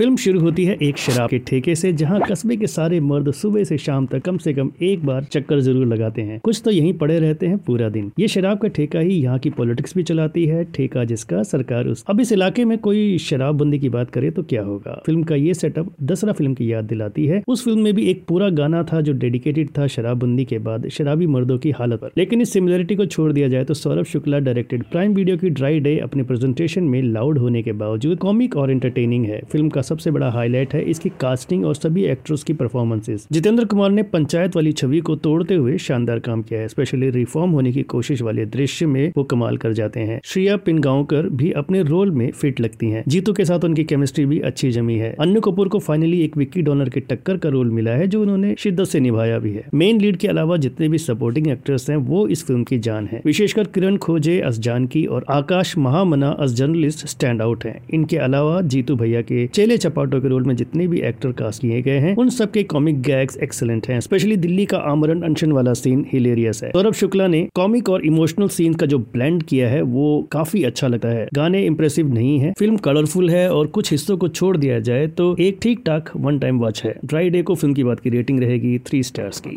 Film शुरू होती है एक शराब के ठेके से, जहाँ कस्बे के सारे मर्द सुबह से शाम तक कम से कम एक बार चक्कर ज़रूर लगाते हैं। कुछ तो यहीं पड़े रहते हैं पूरा दिन। ये शराब का ठेका ही यहाँ की पॉलिटिक्स भी चलाती है, ठेका जिसका सरकार उस अब इस इलाके में कोई शराबबंदी की बात करे तो क्या होगा? फ़िल्म का ये सेटअप दसरा फ़िल्म की याद दिलाती है। उस फ़िल्म में भी एक पूरा गाना था जो डेडिकेटेड था शराबबंदी के बाद शराबी मर्दों की हालत पर। लेकिन इस सिमिलरिटी को छोड़ दिया जाए तो Saurabh Shukla directed Prime Video की ड्राई डे अपने प्रेजेंटेशन में लाउड होने के बावजूद कॉमिक और एंटरटेनिंग है। फ़िल्म का सबसे बड़ा हाईलाइट है इसकी कास्टिंग और सभी एक्टर्स की परफॉर्मेंसेज जितेंद्र कुमार ने पंचायत वाली छवि को तोड़ते हुए शानदार काम किया है। स्पेशली रिफॉर्म होने की कोशिश वाले दृश्य में वो कमाल कर जाते हैं। श्रिया पिनगांवकर भी अपने रोल में फिट लगती हैं। जीतू के साथ उनकी केमिस्ट्री भी अच्छी जमी है। अन्य कपूर को फाइनली एक विक्की डॉनर के टक्कर का रोल मिला है, जो उन्होंने शिद्दत से निभाया भी है। मेन लीड के अलावा जितने भी सपोर्टिंग एक्टर्स हैं, वो इस फ़िल्म की जान है। विशेषकर किरण खोजे अस जानकी और Akash Mahamana as journalist stand out है। इनके अलावा जीतू भैया के चेले चपाटों के रोल में जितने भी एक्टर कास्ट किए गए हैं, उन सबके कॉमिक गैग्स एक्सलेंट हैं स्पेशली दिल्ली का आमरण अनशन वाला सीन हिलेरियस है। सौरभ शुक्ला ने कॉमिक और इमोशनल सीन का जो ब्लेंड किया है, वो काफ़ी अच्छा लगता है। गाने इम्प्रेसिव नहीं है फ़िल्म कलरफुल है और कुछ हिस्सों को छोड़ दिया जाए तो एक ठीक ठाक वन टाइम वॉच है। ड्राई डे को फ़िल्म की बात की रेटिंग रहेगी थ्री स्टार्स की।